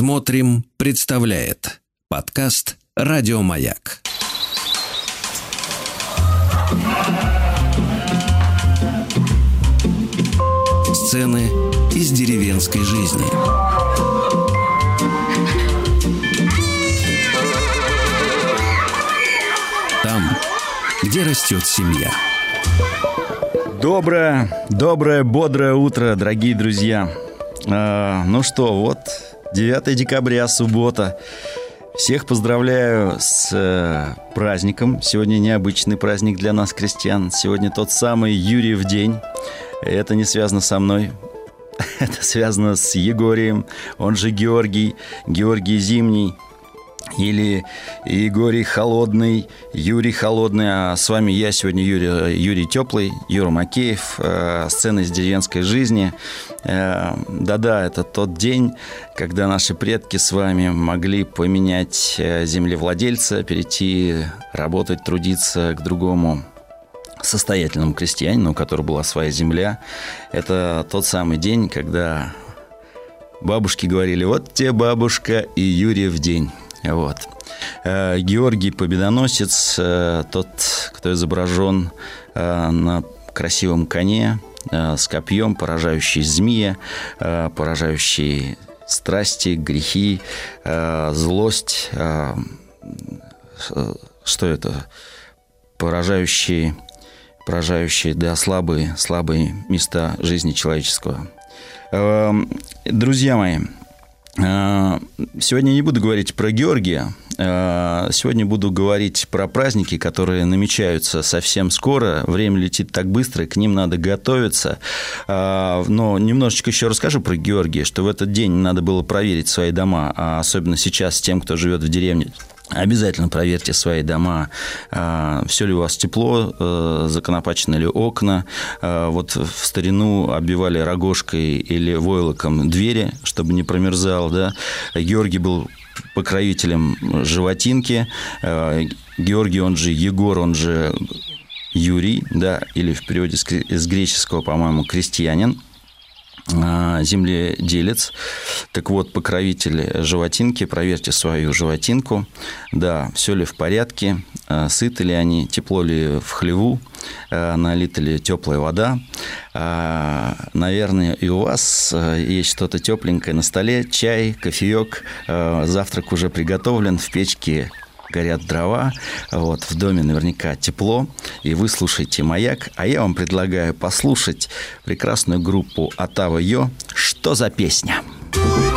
Смотрим, представляет подкаст Радиомаяк. Сцены из деревенской жизни. Там, где растет семья. Доброе, доброе, бодрое утро, дорогие друзья. А, ну что, вот 9 декабря, суббота. Всех поздравляю с э, праздником. Сегодня необычный праздник для нас, крестьян. Сегодня тот самый Юрьев день. Это не связано со мной. Это связано с Егорием, он же Георгий, Георгий Зимний – или Егорий Холодный, Юрий Холодный, а с вами я сегодня Юрий, Юрий Теплый, Юра Макеев, э, сцена из деревенской жизни. Э, да-да, это тот день, когда наши предки с вами могли поменять э, землевладельца, перейти работать, трудиться к другому состоятельному крестьянину, у которого была своя земля. Это тот самый день, когда бабушки говорили, вот тебе бабушка и Юрий в день. Вот. Э, Георгий Победоносец, э, тот, кто изображен э, на красивом коне с копьем, поражающий змея, поражающий страсти, грехи, злость. Что это? Поражающий, поражающий, да, слабые, слабые места жизни человеческого. Друзья мои, сегодня не буду говорить про Георгия. А, сегодня буду говорить про праздники, которые намечаются совсем скоро. Время летит так быстро, к ним надо готовиться. А, но немножечко еще расскажу про Георгия, что в этот день надо было проверить свои дома, особенно сейчас тем, кто живет в деревне Обязательно проверьте свои дома, а, все ли у вас тепло, э, законопачены ли окна. А, вот в старину оббивали рогожкой или войлоком двери, чтобы не промерзал. Да? Георгий был покровителем животинки. А, Георгий, он же Егор, он же Юрий, да, или в переводе с греческого, по-моему, крестьянин. А, земледелец. Так вот, покровитель животинки, проверьте свою животинку. Да, все ли в порядке, а, сыты ли они, тепло ли в хлеву, а, налита ли теплая вода. Наверное, и у вас есть что-то тепленькое на столе, чай, кофеек, завтрак уже приготовлен, в печке горят дрова, вот, в доме наверняка тепло, и вы слушаете «Маяк», а я вам предлагаю послушать прекрасную группу «Атава Йо». Что за песня?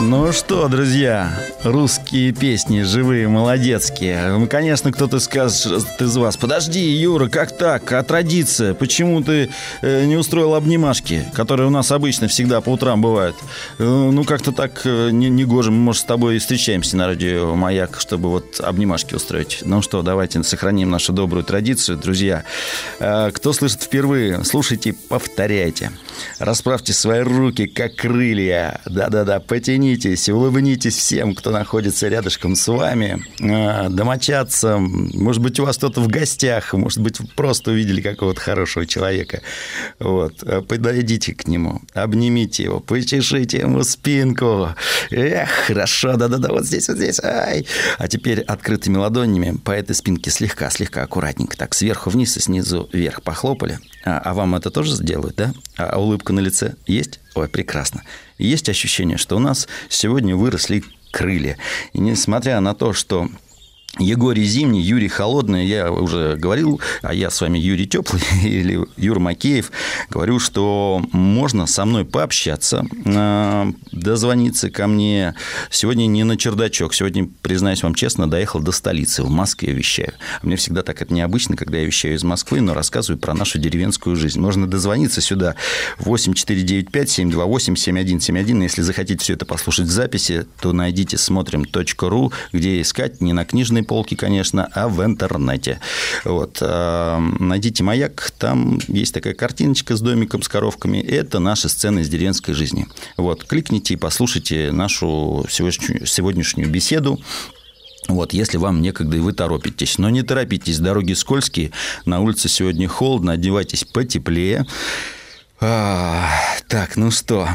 Ну что, друзья, русские песни живые, молодецкие. Ну, конечно, кто-то скажет из вас, подожди, Юра, как так? А традиция? Почему ты э, не устроил обнимашки, которые у нас обычно всегда по утрам бывают? Э, ну, как-то так э, не, не гоже. Мы, может, с тобой встречаемся на радио «Маяк», чтобы вот обнимашки устроить. Ну что, давайте сохраним нашу добрую традицию, друзья. Э, кто слышит впервые, слушайте, повторяйте. Расправьте свои руки, как крылья. Да-да-да, потянитесь, улыбнитесь всем, кто находится рядышком с вами, а, домочадцам. Может быть, у вас кто-то в гостях, может быть, вы просто увидели какого-то хорошего человека. Вот. А, подойдите к нему, обнимите его, почешите ему спинку. Эх, хорошо, да-да-да, вот здесь, вот здесь. Ай. А теперь открытыми ладонями по этой спинке слегка, слегка аккуратненько, так сверху вниз и снизу вверх похлопали. А, а вам это тоже сделают, да? А улыбка на лице есть? Ой, прекрасно. Есть ощущение, что у нас сегодня выросли крылья. И несмотря на то, что Егорий Зимний, Юрий Холодный, я уже говорил, а я с вами Юрий Теплый или Юр Макеев, говорю, что можно со мной пообщаться, а, дозвониться ко мне. Сегодня не на чердачок, сегодня, признаюсь вам честно, доехал до столицы, в Москве вещаю. Мне всегда так это необычно, когда я вещаю из Москвы, но рассказываю про нашу деревенскую жизнь. Можно дозвониться сюда 8495-728-7171. Если захотите все это послушать в записи, то найдите смотрим.ру, где искать не на книжной книжной полки, конечно, а в интернете. Вот. А, найдите «Маяк», там есть такая картиночка с домиком, с коровками. Это наши сцены из деревенской жизни. Вот. Кликните и послушайте нашу сегодняшнюю, сегодняшнюю беседу. Вот, если вам некогда и вы торопитесь. Но не торопитесь, дороги скользкие, на улице сегодня холодно, одевайтесь потеплее. А, так, ну что,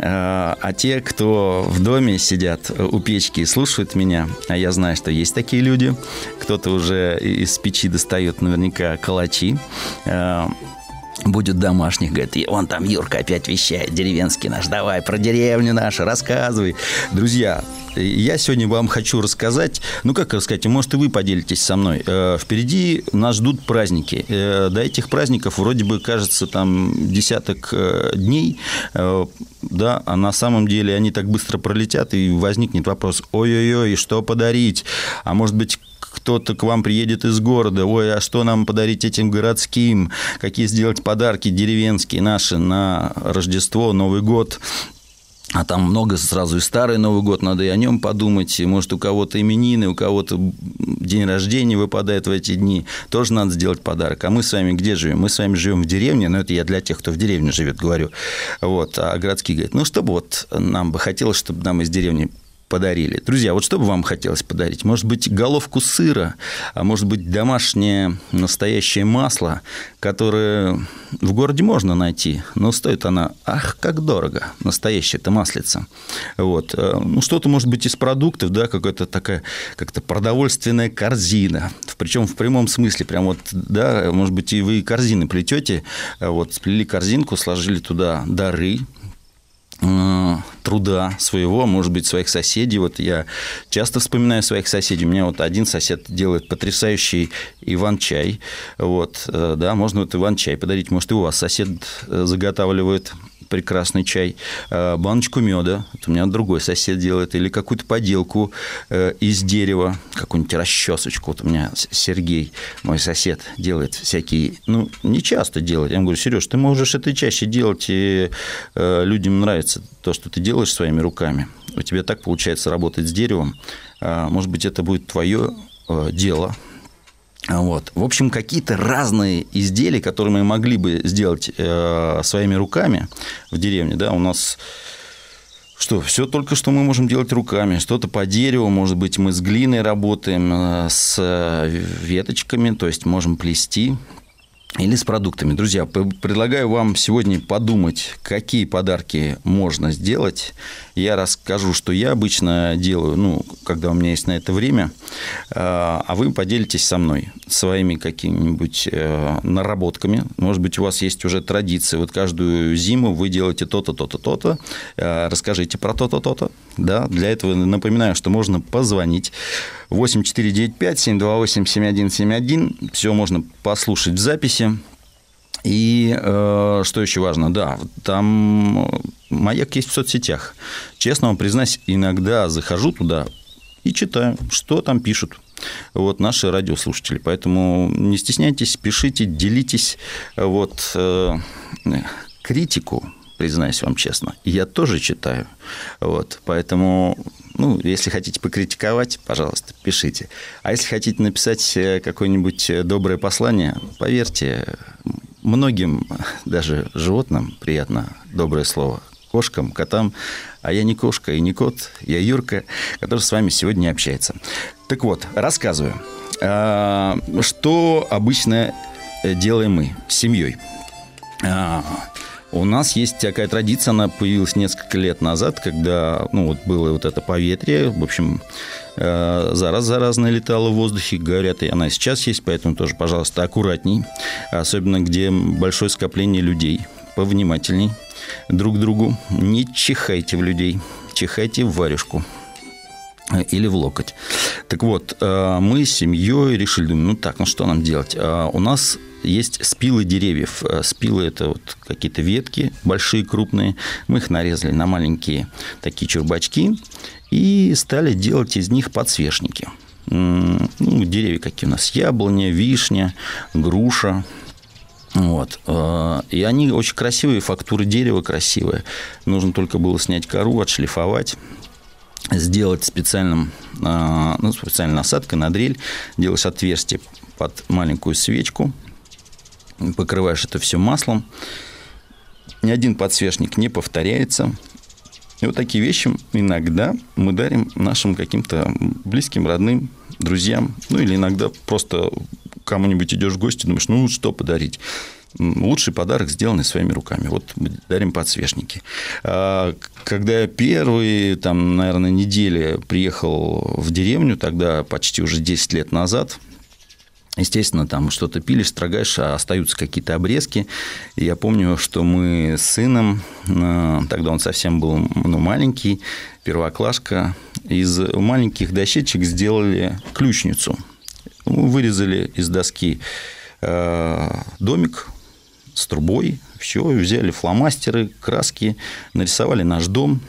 А те, кто в доме сидят у печки и слушают меня, а я знаю, что есть такие люди, кто-то уже из печи достает наверняка калачи, будет домашних, говорит, и он там Юрка опять вещает, деревенский наш, давай про деревню нашу, рассказывай. Друзья, я сегодня вам хочу рассказать, ну как рассказать, может и вы поделитесь со мной. Э, впереди нас ждут праздники. Э, до этих праздников вроде бы кажется там десяток э, дней, да, а на самом деле они так быстро пролетят, и возникнет вопрос, ой-ой-ой, что подарить? А может быть, кто-то к вам приедет из города, ой, а что нам подарить этим городским, какие сделать подарки деревенские наши на Рождество, Новый год, а там много сразу и старый Новый год, надо и о нем подумать. Может, у кого-то именины, у кого-то день рождения выпадает в эти дни. Тоже надо сделать подарок. А мы с вами где живем? Мы с вами живем в деревне, но это я для тех, кто в деревне живет, говорю. Вот. А городские говорят, ну, чтобы вот нам бы хотелось, чтобы нам из деревни подарили. Друзья, вот что бы вам хотелось подарить? Может быть, головку сыра, а может быть, домашнее настоящее масло, которое в городе можно найти, но стоит она, ах, как дорого, настоящее это маслица. Вот. Э, ну, что-то, может быть, из продуктов, да, какая-то такая, как-то продовольственная корзина, причем в прямом смысле, прям вот, да, может быть, и вы корзины плетете, вот, сплели корзинку, сложили туда дары, труда своего, может быть, своих соседей. Вот я часто вспоминаю своих соседей. У меня вот один сосед делает потрясающий Иван-чай. Вот, э, да, можно вот Иван-чай подарить. Может, и у вас сосед э, заготавливает прекрасный чай, э, баночку меда, это у меня другой сосед делает, или какую-то поделку э, из дерева, какую-нибудь расчесочку. Вот у меня Сергей, мой сосед, делает всякие, ну, не часто делает. Я ему говорю, Сереж, ты можешь это чаще делать, и э, людям нравится то, что ты делаешь своими руками. У тебя так получается работать с деревом. Может быть, это будет твое дело, вот. В общем, какие-то разные изделия, которые мы могли бы сделать э, своими руками в деревне, да, у нас что, все только что мы можем делать руками, что-то по дереву, может быть, мы с глиной работаем, э, с веточками, то есть можем плести, или с продуктами. Друзья, предлагаю вам сегодня подумать, какие подарки можно сделать. Я расскажу, что я обычно делаю, ну, когда у меня есть на это время, а, а вы поделитесь со мной своими какими-нибудь э, наработками. Может быть, у вас есть уже традиция. Вот каждую зиму вы делаете то-то, то-то, то-то. Э, расскажите про то-то, то-то. Да? Для этого напоминаю, что можно позвонить 8495 728 7171. Все можно послушать в записи. И э, что еще важно, да, там маяк есть в соцсетях. Честно вам признаюсь, иногда захожу туда и читаю, что там пишут вот, наши радиослушатели. Поэтому не стесняйтесь, пишите, делитесь. Вот, э, критику признаюсь вам честно. Я тоже читаю. Вот, поэтому, ну, если хотите покритиковать, пожалуйста, пишите. А если хотите написать э, какое-нибудь доброе послание, поверьте, многим, даже животным, приятно доброе слово. Кошкам, котам. А я не кошка и не кот, я Юрка, который с вами сегодня общается. Так вот, рассказываю. А, что обычно делаем мы с семьей? А, у нас есть такая традиция, она появилась несколько лет назад, когда ну, вот было вот это поветрие, в общем, э, зараз заразная летала в воздухе, говорят, и она сейчас есть, поэтому тоже, пожалуйста, аккуратней, особенно где большое скопление людей, повнимательней друг другу, не чихайте в людей, чихайте в варежку или в локоть. Так вот, э, мы с семьей решили, думаем, ну так, ну что нам делать? Э, у нас есть спилы деревьев. Э, спилы – это вот какие-то ветки большие, крупные. Мы их нарезали на маленькие такие чурбачки и стали делать из них подсвечники. Ну, деревья какие у нас? Яблоня, вишня, груша, вот. И они очень красивые, фактура дерева красивая. Нужно только было снять кору, отшлифовать, сделать специальным, а, ну, специальной насадкой на дрель, делаешь отверстие под маленькую свечку, покрываешь это все маслом. Ни один подсвечник не повторяется. И вот такие вещи иногда мы дарим нашим каким-то близким, родным, друзьям. Ну, или иногда просто кому-нибудь идешь в гости, думаешь, ну, что подарить? лучший подарок, сделанный своими руками. Вот дарим подсвечники. А, когда я первые, там, наверное, недели приехал в деревню, тогда почти уже 10 лет назад, Естественно, там что-то пилишь, строгаешь, а остаются какие-то обрезки. И я помню, что мы с сыном, э, тогда он совсем был ну, маленький, первоклашка, из маленьких дощечек сделали ключницу. Вырезали из доски э, домик с трубой, все, взяли фломастеры, краски, нарисовали наш дом,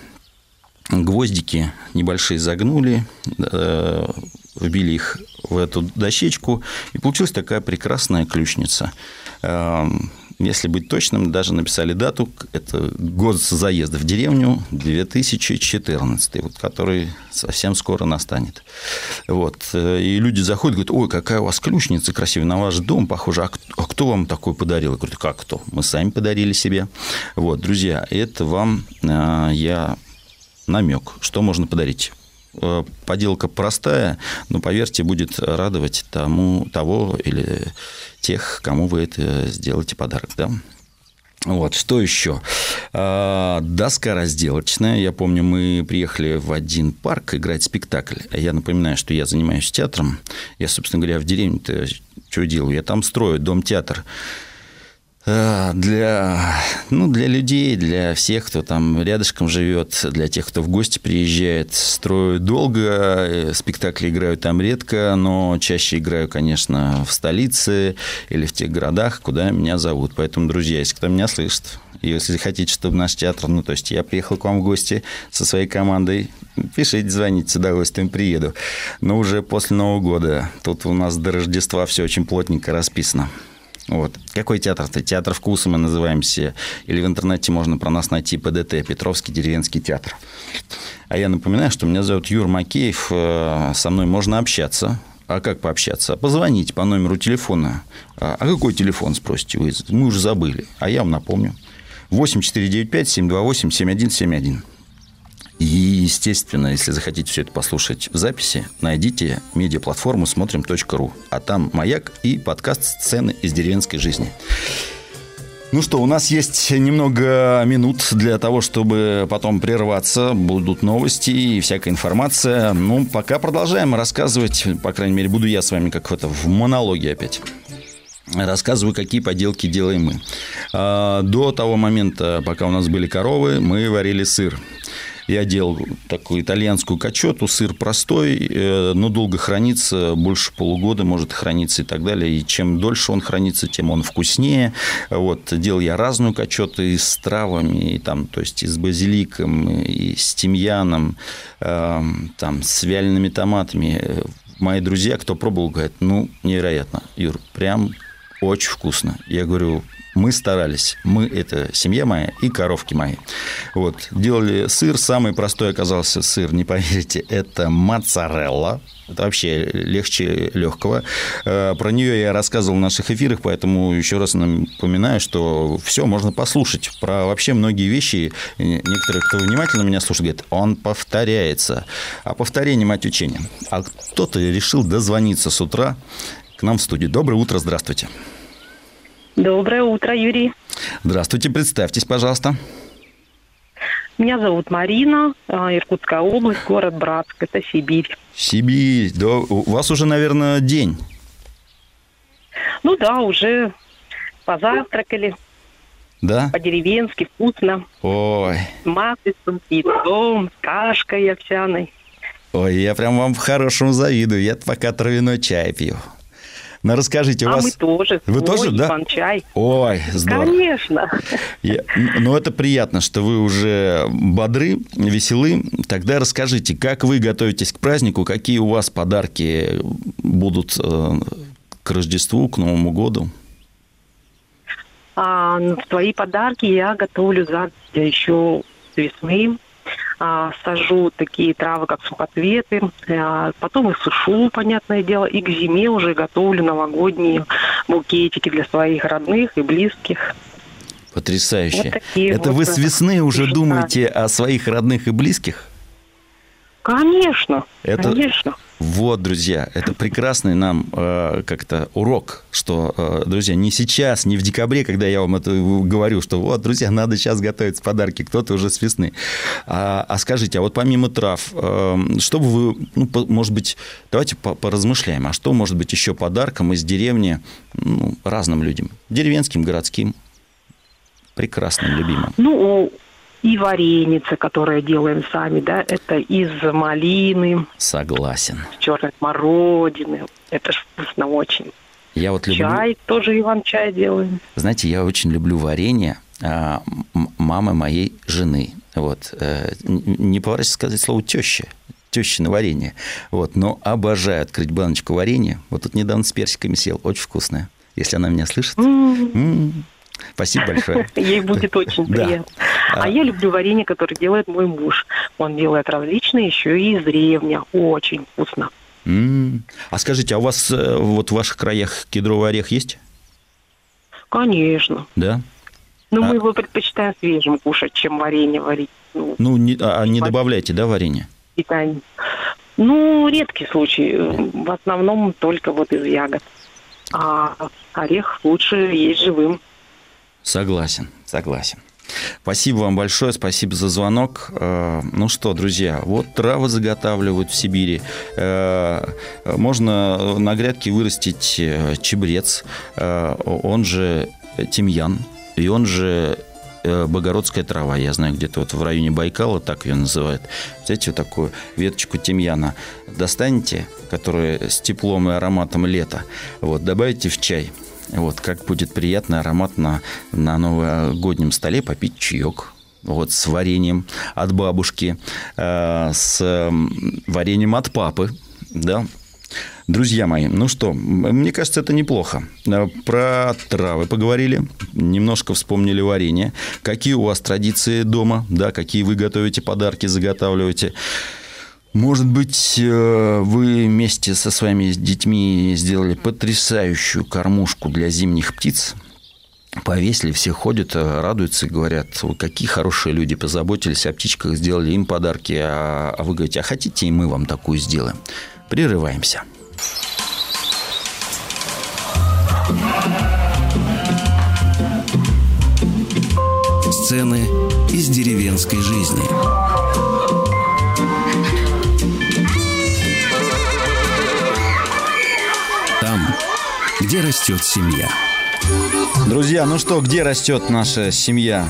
гвоздики небольшие загнули, э, вбили их в эту дощечку, и получилась такая прекрасная ключница. Эм, если быть точным, даже написали дату, это год заезда в деревню 2014, вот, который совсем скоро настанет. Вот. И люди заходят, говорят, ой, какая у вас ключница красивая, на ваш дом похоже, а кто, а кто вам такой подарил? Я говорю, как кто? Мы сами подарили себе. Вот, друзья, это вам э, я намек, что можно подарить. Э, поделка простая, но, поверьте, будет радовать тому, того или тех, кому вы это сделаете подарок. Да? Вот, что еще? А, доска разделочная. Я помню, мы приехали в один парк играть спектакль. Я напоминаю, что я занимаюсь театром. Я, собственно говоря, в деревне-то что делаю? Я там строю дом-театр. Э, для, ну, для людей, для всех, кто там рядышком живет, для тех, кто в гости приезжает. Строю долго, э, спектакли играю там редко, но чаще играю, конечно, в столице или в тех городах, куда меня зовут. Поэтому, друзья, если кто меня слышит, если хотите, чтобы наш театр, ну, то есть я приехал к вам в гости со своей командой, пишите, звоните, с удовольствием приеду. Но уже после Нового года. Тут у нас до Рождества все очень плотненько расписано. Вот. Какой театр-то? Театр вкуса мы называемся. Или в интернете можно про нас найти ПДТ, Петровский деревенский театр. А я напоминаю, что меня зовут Юр Макеев. Э, со мной можно общаться. А как пообщаться? Позвонить по номеру телефона. А, а какой телефон, спросите вы? Мы уже забыли. А я вам напомню. 8495 728 7171. И, естественно, если захотите все это послушать в записи, найдите медиаплатформу смотрим.ру. А там «Маяк» и подкаст «Сцены из деревенской жизни». Ну что, у нас есть немного минут для того, чтобы потом прерваться. Будут новости и всякая информация. Ну, пока продолжаем рассказывать. По крайней мере, буду я с вами как в это в монологе опять. Рассказываю, какие поделки делаем мы. А, до того момента, пока у нас были коровы, мы варили сыр. Я делал такую итальянскую качету, сыр простой, э, но долго хранится, больше полугода может храниться и так далее. И чем дольше он хранится, тем он вкуснее. Вот, делал я разную качету и с травами, и там, то есть и с базиликом, и с тимьяном, эм, там, с вялеными томатами. Мои друзья, кто пробовал, говорят, ну, невероятно, Юр, прям очень вкусно. Я говорю, мы старались. Мы – это семья моя и коровки мои. Вот. Делали сыр. Самый простой оказался сыр, не поверите, это моцарелла. Это вообще легче легкого. Э, про нее я рассказывал в наших эфирах, поэтому еще раз напоминаю, что все можно послушать. Про вообще многие вещи некоторые, кто внимательно меня слушает, говорят, он повторяется. А повторение мать учения. А кто-то решил дозвониться с утра к нам в студию. Доброе утро, здравствуйте. Доброе утро, Юрий. Здравствуйте, представьтесь, пожалуйста. Меня зовут Марина, а, Иркутская область, город Братск, это Сибирь. Сибирь, да, у вас уже, наверное, день. Ну да, уже позавтракали. Да? По-деревенски, вкусно. Ой. Маслицем, яйцом, с кашкой овсяной. Ой, я прям вам хорошему завидую. Я пока травяной чай пью. Ну, расскажите, у а вас... мы тоже. Вы Ой, тоже, да? чай. Ой, здорово. Конечно. Я... Ну, это приятно, что вы уже бодры, веселы. Тогда расскажите, как вы готовитесь к празднику, какие у вас подарки будут э, к Рождеству, к Новому году? А, ну, свои подарки я готовлю за еще весны сажу такие травы, как сухоцветы, а, потом их сушу, понятное дело, и к зиме уже готовлю новогодние букетики для своих родных и близких. Потрясающе. Вот Это вот вы с весны уже думаете о своих родных и близких? Конечно, это, конечно. Вот, друзья, это прекрасный нам э, как-то урок, что, э, друзья, не сейчас, не в декабре, когда я вам это говорю, что вот, друзья, надо сейчас готовить подарки, кто-то уже с весны. А, а скажите, а вот помимо трав, э, что бы вы, ну, по, может быть, давайте поразмышляем, а что может быть еще подарком из деревни ну, разным людям, деревенским, городским, прекрасным, любимым? Ну, и вареница, которое делаем сами, да, это из малины. Согласен. Черной смородины. Это ж вкусно очень. Я вот люблю... Чай тоже Иван-чай делаем. Знаете, я очень люблю варенье а, мамы моей жены. Вот. Э, не поворачиваюсь сказать слово теща на варенье. Вот. Но обожаю открыть баночку варенья. Вот тут недавно с персиками сел. Очень вкусное. Если она меня слышит. Mm. Mm. Спасибо большое. Ей будет очень приятно. А, а я люблю варенье, которое делает мой муж. Он делает различные еще и из ревня. Очень вкусно. А скажите, а у вас э, вот в ваших краях кедровый орех есть? Конечно. Да? Ну, а... мы его предпочитаем свежим кушать, чем варенье варить. Ну, ну не, а не добавляете, да, варенье? Питание. Ну, редкий случай. В основном только вот из ягод. А орех лучше есть живым. Согласен, согласен. Спасибо вам большое, спасибо за звонок. Э, ну что, друзья, вот травы заготавливают в Сибири. Э, можно на грядке вырастить э, чебрец, он же тимьян, и он же богородская трава. Я знаю, где-то вот в районе Байкала так ее называют. Взять вот такую веточку тимьяна, достанете, которая с теплом и ароматом лета, вот, добавите в чай – вот, как будет приятно, ароматно на новогоднем столе попить чаек вот, с вареньем от бабушки, э, с вареньем от папы, да, Друзья мои, ну что, мне кажется, это неплохо. Э, про травы поговорили, немножко вспомнили варенье. Какие у вас традиции дома, да, какие вы готовите подарки, заготавливаете. Может быть, э, вы вместе со своими детьми сделали потрясающую кормушку для зимних птиц, повесили, все ходят, э, радуются говорят, какие хорошие люди, позаботились о птичках, сделали им подарки, а, а вы говорите, а хотите и мы вам такую сделаем? Прерываемся. Сцены из деревенской жизни. Где растет семья. Друзья, ну что, где растет наша семья?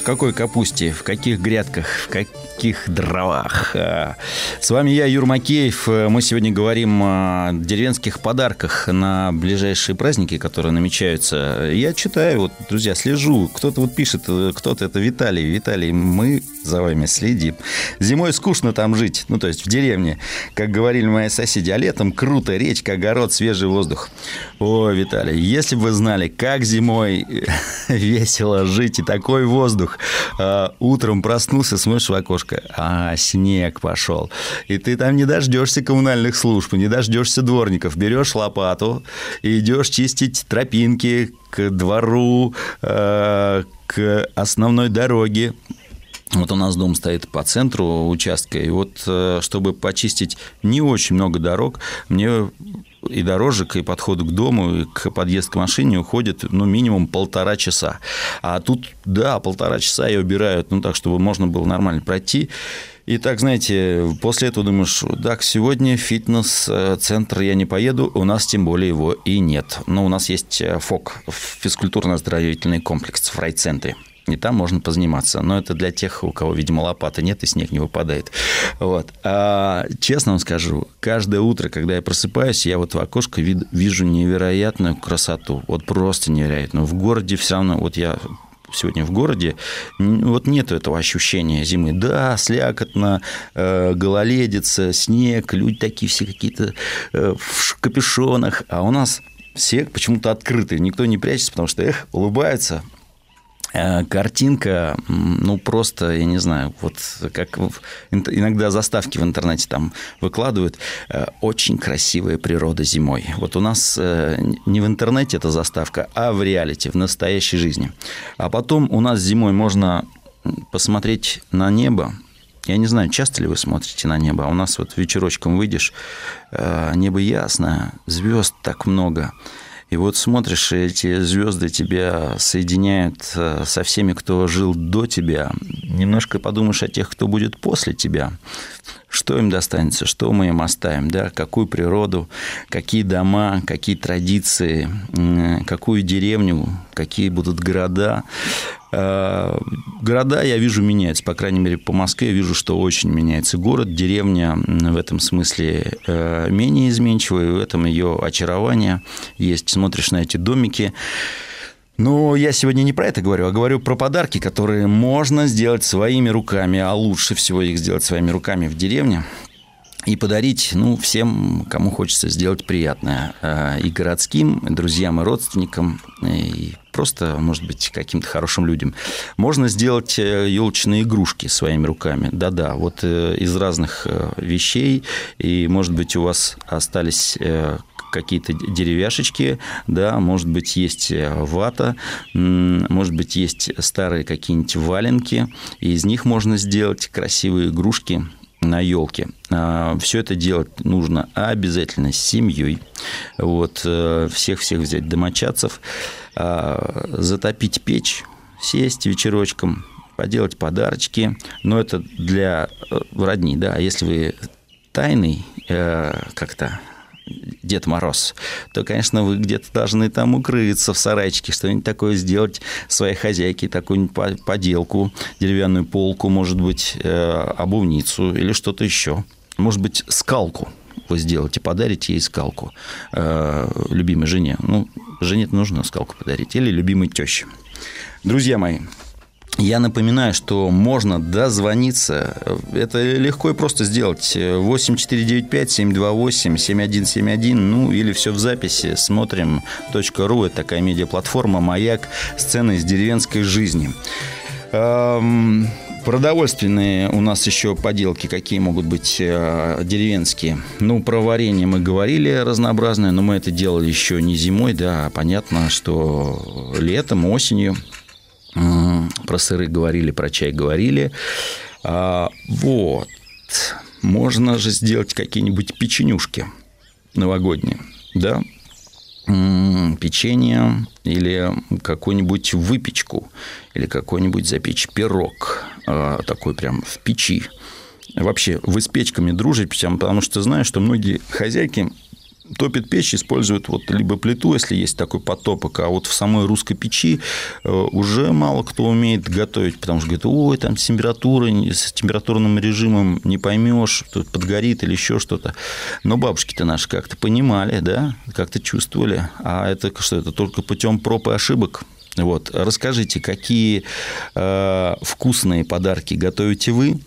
В какой капусте? В каких грядках? В каких дровах? А, с вами я, Юр Макеев. Мы сегодня говорим о деревенских подарках на ближайшие праздники, которые намечаются. Я читаю, вот, друзья, слежу. Кто-то вот пишет, кто-то это Виталий. Виталий, мы за вами следим. Зимой скучно там жить, ну, то есть в деревне. Как говорили мои соседи, а летом круто, речка, огород, свежий воздух. О, Виталий, если бы вы знали, как зимой весело жить и такой воздух. А, утром проснулся, смотришь в окошко, а снег пошел. И ты там не дождешься коммунальных служб, не дождешься дворников. Берешь лопату и идешь чистить тропинки к двору, а, к основной дороге. Вот у нас дом стоит по центру участка, и вот э, чтобы почистить не очень много дорог, мне и дорожек, и подходу к дому, и к подъезд к машине уходит, ну, минимум полтора часа. А тут, да, полтора часа ее убирают, ну, так, чтобы можно было нормально пройти. И так, знаете, после этого думаешь, так, сегодня фитнес-центр я не поеду, у нас тем более его и нет. Но у нас есть ФОК, физкультурно-оздоровительный комплекс в райцентре и там можно позаниматься. Но это для тех, у кого, видимо, лопаты нет и снег не выпадает. Вот. А, честно вам скажу, каждое утро, когда я просыпаюсь, я вот в окошко вижу невероятную красоту. Вот просто невероятную. В городе все равно, вот я сегодня в городе, вот нет этого ощущения зимы. Да, слякотно, э, гололедица, снег, люди такие все какие-то э, в капюшонах, а у нас все почему-то открыты, никто не прячется, потому что, эх, улыбаются, картинка, ну, просто, я не знаю, вот как иногда заставки в интернете там выкладывают, э, очень красивая природа зимой. Вот у нас э, не в интернете эта заставка, а в реалити, в настоящей жизни. А потом у нас зимой можно посмотреть на небо, Я не знаю, часто ли вы смотрите на небо, а у нас вот вечерочком выйдешь, э, небо ясное, звезд так много. И вот смотришь, эти звезды тебя соединяют э, со всеми, кто жил до тебя. Немножко подумаешь о тех, кто будет после тебя. Что им достанется, что мы им оставим, да, какую природу, какие дома, какие традиции, какую деревню, какие будут города. Э, города, я вижу, меняются. По крайней мере, по Москве я вижу, что очень меняется город. Деревня в этом смысле э, менее изменчивая, в этом ее очарование есть. Смотришь на эти домики, но я сегодня не про это говорю, а говорю про подарки, которые можно сделать своими руками, а лучше всего их сделать своими руками в деревне и подарить ну, всем, кому хочется сделать приятное. Э, и городским, и друзьям, и родственникам, и просто, может быть, каким-то хорошим людям. Можно сделать елочные э, игрушки своими руками. Да-да, вот э, из разных вещей. И, может быть, у вас остались какие-то деревяшечки, да, может быть, есть вата, может быть, есть старые какие-нибудь валенки, и из них можно сделать красивые игрушки на елке. А, Все это делать нужно обязательно с семьей. Вот, э, всех-всех взять домочадцев, а, затопить печь, сесть вечерочком, поделать подарочки. Но это для э, родни, да. А если вы тайный э, как-то Дед Мороз, то, конечно, вы где-то должны там укрыться в сарайчике, что-нибудь такое сделать своей хозяйке, такую-нибудь поделку, деревянную полку, может быть, э, обувницу или что-то еще. Может быть, скалку вы сделаете, подарите ей скалку э, любимой жене. Ну, жене нужно скалку подарить. Или любимой теще. Друзья мои, я напоминаю, что можно дозвониться. Это легко и просто сделать. 8495-728-7171. Ну, или все в записи. Смотрим. .ру. Это такая медиаплатформа «Маяк. Сцены из деревенской жизни». Продовольственные у нас еще поделки какие могут быть э, деревенские. Ну, про варенье мы говорили разнообразное, но мы это делали еще не зимой, да, понятно, что летом, осенью – про сыры говорили, про чай говорили. А, вот. Можно же сделать какие-нибудь печенюшки новогодние, да? печенье или какую-нибудь выпечку или какой-нибудь запечь пирог а, такой прям в печи. Вообще, вы с печками дружите, потому что знаю, что многие хозяйки топит печь, используют вот либо плиту, если есть такой потопок, а вот в самой русской печи э, уже мало кто умеет готовить, потому что говорит, ой, там температура, с температурным режимом не поймешь, тут подгорит или еще что-то. Но бабушки-то наши как-то понимали, да, как-то чувствовали. А это что, это только путем проб и ошибок. Вот. Расскажите, какие э, вкусные подарки готовите вы,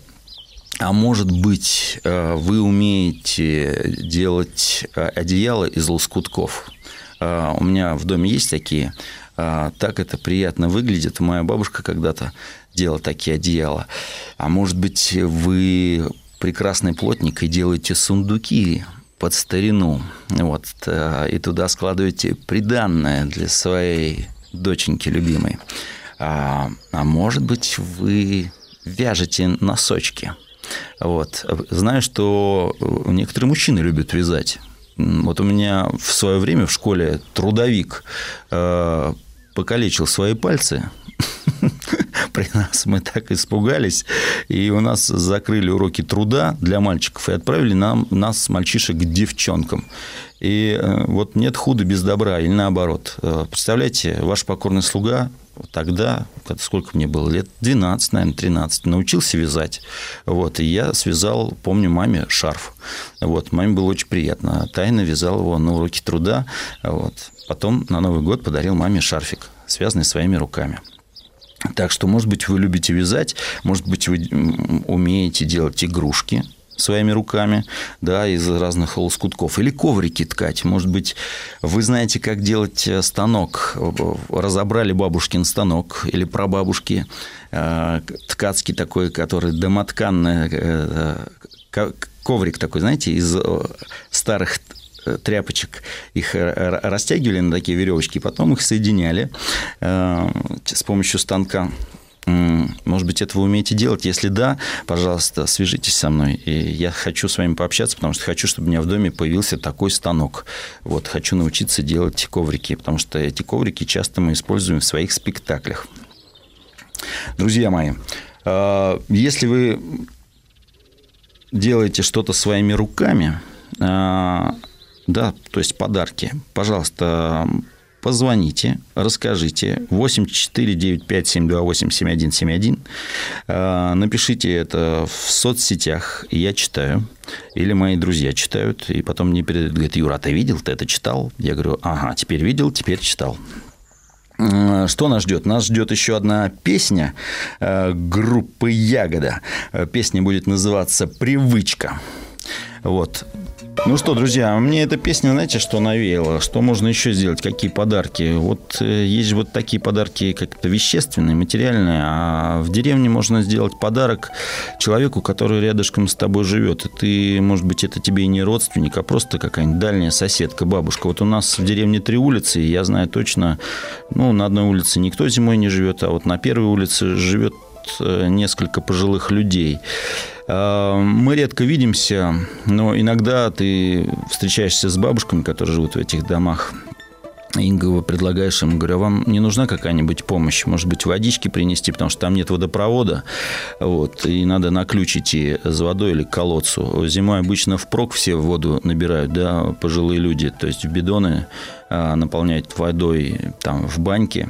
а может быть, э, вы умеете делать э, одеяло из лоскутков? Э, у меня в доме есть такие. Так это приятно выглядит. Моя бабушка когда-то делала такие одеяла. А может быть, вы прекрасный плотник и делаете сундуки под старину. Вот, и туда складываете приданное для своей доченьки любимой. А, а может быть, вы вяжете носочки – вот. Знаю, что некоторые мужчины любят вязать. Вот у меня в свое время в школе трудовик э, покалечил свои пальцы. При нас мы так испугались. И у нас закрыли уроки труда для мальчиков и отправили нам, нас, мальчишек, к девчонкам. И э, вот нет худа без добра, или наоборот. Э, представляете, ваш покорный слуга тогда, сколько мне было, лет 12, наверное, 13, научился вязать. Вот, и я связал, помню, маме шарф. Вот, маме было очень приятно. Тайно вязал его на уроке труда. Вот. Потом на Новый год подарил маме шарфик, связанный своими руками. Так что, может быть, вы любите вязать, может быть, вы умеете делать игрушки – своими руками, да, из разных лоскутков. Или коврики ткать. Может быть, вы знаете, как делать э, станок. Разобрали бабушкин станок или прабабушки. Э, ткацкий такой, который домотканный э, коврик такой, знаете, из старых тряпочек их растягивали на такие веревочки, потом их соединяли с помощью станка Может быть, это вы умеете делать? Если да, пожалуйста, свяжитесь со мной. И я хочу с вами пообщаться, потому что хочу, чтобы у меня в доме появился такой станок. Вот, хочу научиться делать коврики, потому что эти коврики часто мы используем в своих спектаклях. Друзья мои, а, если вы делаете что-то своими руками, а, да, то есть подарки, пожалуйста, позвоните, расскажите. 8495-728-7171. А, напишите это в соцсетях, я читаю. Или мои друзья читают, и потом мне передают, говорят, Юра, а ты видел, ты это читал? Я говорю, ага, теперь видел, теперь читал. А, что нас ждет? Нас ждет еще одна песня группы Ягода. Песня будет называться «Привычка». Вот. Ну что, друзья, мне эта песня, знаете, что навеяла? Что можно еще сделать? Какие подарки? Вот э, есть вот такие подарки как-то вещественные, материальные, а в деревне можно сделать подарок человеку, который рядышком с тобой живет. И ты, может быть, это тебе и не родственник, а просто какая-нибудь дальняя соседка, бабушка. Вот у нас в деревне три улицы, и я знаю точно, ну, на одной улице никто зимой не живет, а вот на первой улице живет несколько пожилых людей. Э, мы редко видимся, но иногда ты встречаешься с бабушками, которые живут в этих домах. Инга, предлагаешь им, говорю, а вам не нужна какая-нибудь помощь? Может быть, водички принести, потому что там нет водопровода, вот, и надо на ключ идти за водой или к колодцу. Зимой обычно впрок все воду набирают, да, пожилые люди, то есть в бидоны а, наполнять водой там в баньке.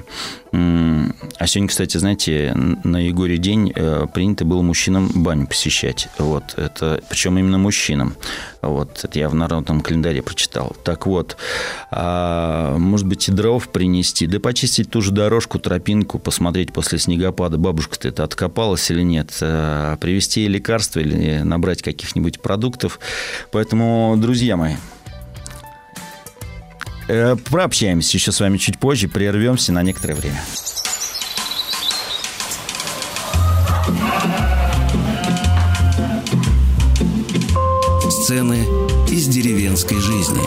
А сегодня, кстати, знаете, на Егоре день э, принято было мужчинам баню посещать. Вот, это, причем именно мужчинам. Вот, это я в народном календаре прочитал. Так вот, а, может быть, и дров принести, да почистить ту же дорожку, тропинку, посмотреть после снегопада, бабушка-то это откопалась или нет, а, привезти лекарства или набрать каких-нибудь продуктов. Поэтому, друзья мои, Э, прообщаемся еще с вами чуть позже, прервемся на некоторое время. Сцены из деревенской жизни.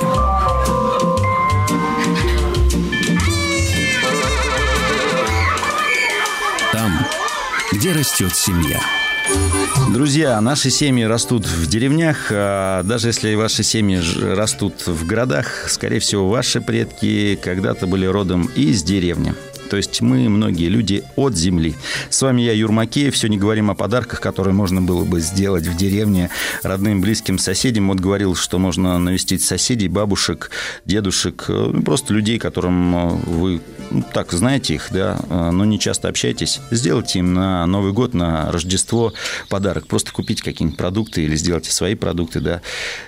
Там, где растет семья. Друзья, наши семьи растут в деревнях, а даже если ваши семьи растут в городах, скорее всего, ваши предки когда-то были родом из деревни. То есть мы, многие люди, от земли. С вами я, Юр Макеев. Сегодня говорим о подарках, которые можно было бы сделать в деревне родным, близким соседям. Вот говорил, что можно навестить соседей, бабушек, дедушек, э, ну, просто людей, которым э, вы ну, так знаете их, да, э, но не часто общаетесь. Сделайте им на Новый год, на Рождество подарок. Просто купить какие-нибудь продукты или сделайте свои продукты, да,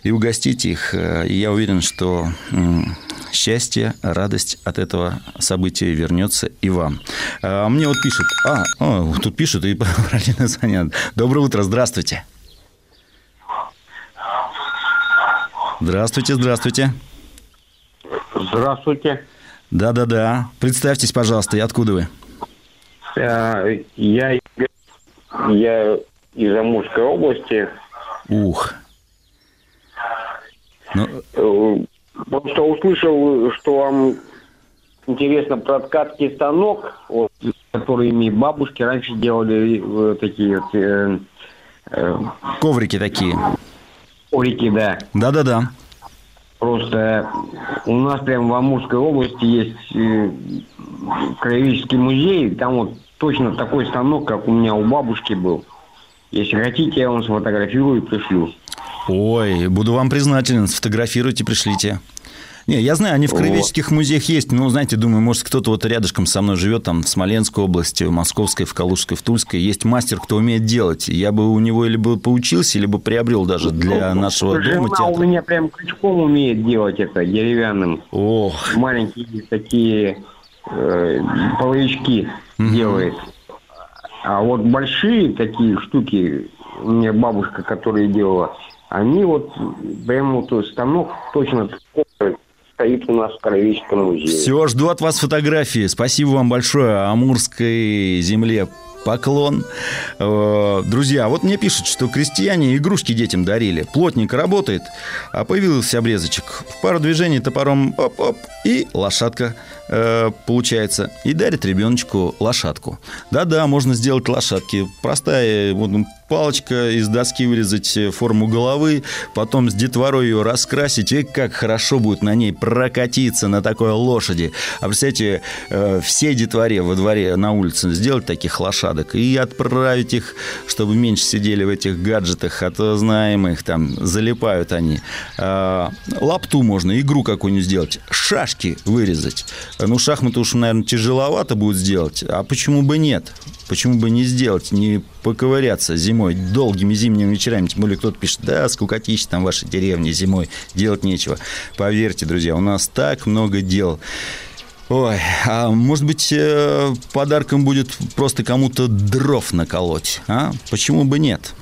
и угостите их. И я уверен, что счастье, радость от этого события вернется и вам. А мне вот пишут, а, о, тут пишут и параллельно звонят. Доброе утро, здравствуйте. Здравствуйте, здравствуйте. Здравствуйте. Да-да-да. Представьтесь, пожалуйста, и откуда вы? Э, я, я из Амурской области. Ух. Ну... Э, Просто услышал, что вам интересно про ткацкий станок, вот, которыми бабушки раньше делали вот такие вот... Э, э, Коврики такие. Коврики, да. Да-да-да. Просто у нас прямо в Амурской области есть э, краеведческий музей, там вот точно такой станок, как у меня у бабушки был. Если хотите, я вам сфотографирую и пришлю. Ой, буду вам признателен. Сфотографируйте, пришлите. Не, я знаю, они в краеведческих вот. музеях есть, но, знаете, думаю, может, кто-то вот рядышком со мной живет, там, в Смоленской области, в Московской, в Калужской, в Тульской. Есть мастер, кто умеет делать. Я бы у него либо поучился, либо приобрел даже для ну, нашего жена дома театра. у меня прям крючком умеет делать это, деревянным. Ох. Маленькие такие э, половички угу. делает. А вот большие такие штуки, у меня бабушка, которая делала, они вот прям вот станок точно стоит у нас в Краеведческом музее. Все, жду от вас фотографии. Спасибо вам большое. Амурской земле поклон. Э, друзья, вот мне пишут, что крестьяне игрушки детям дарили. Плотник работает, а появился обрезочек. В пару движений топором оп-оп, и лошадка э, получается. И дарит ребеночку лошадку. Да-да, можно сделать лошадки. Простая вот, палочка из доски вырезать э, форму головы, потом с детворой ее раскрасить, и как хорошо будет на ней прокатиться на такой лошади. А представьте, э, все детворе во дворе на улице сделать таких лошадок и отправить их, чтобы меньше сидели в этих гаджетах, а то знаем их, там залипают они. А, лапту можно, игру какую-нибудь сделать, шашки вырезать. Ну, шахматы уж, наверное, тяжеловато будет сделать, а почему бы нет? Почему бы не сделать, не поковыряться зимой, долгими зимними вечерами. Тем более кто-то пишет, да, скукотища там вашей деревне зимой, делать нечего. Поверьте, друзья, у нас так много дел. Ой, а может быть, э, подарком будет просто кому-то дров наколоть, а? Почему бы нет?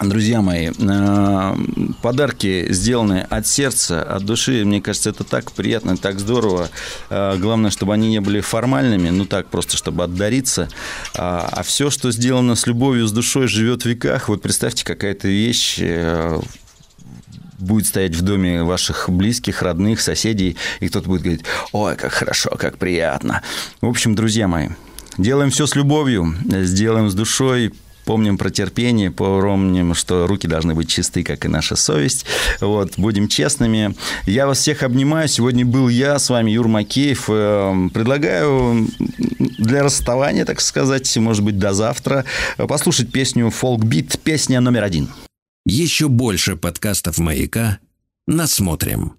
Друзья мои, э, подарки сделаны от сердца, от души. Мне кажется, это так приятно, так здорово. Э, главное, чтобы они не были формальными, ну так просто, чтобы отдариться. А, а все, что сделано с любовью, с душой, живет в веках. Вот представьте, какая-то вещь э, будет стоять в доме ваших близких, родных, соседей, и кто-то будет говорить, ой, как хорошо, как приятно. В общем, друзья мои, делаем все с любовью, сделаем с душой, Помним про терпение, помним, что руки должны быть чисты, как и наша совесть. Вот, будем честными. Я вас всех обнимаю. Сегодня был я, с вами Юр Макеев. Эм, предлагаю для расставания, так сказать, может быть, до завтра, послушать песню «Фолкбит», песня номер один. Еще больше подкастов «Маяка» насмотрим.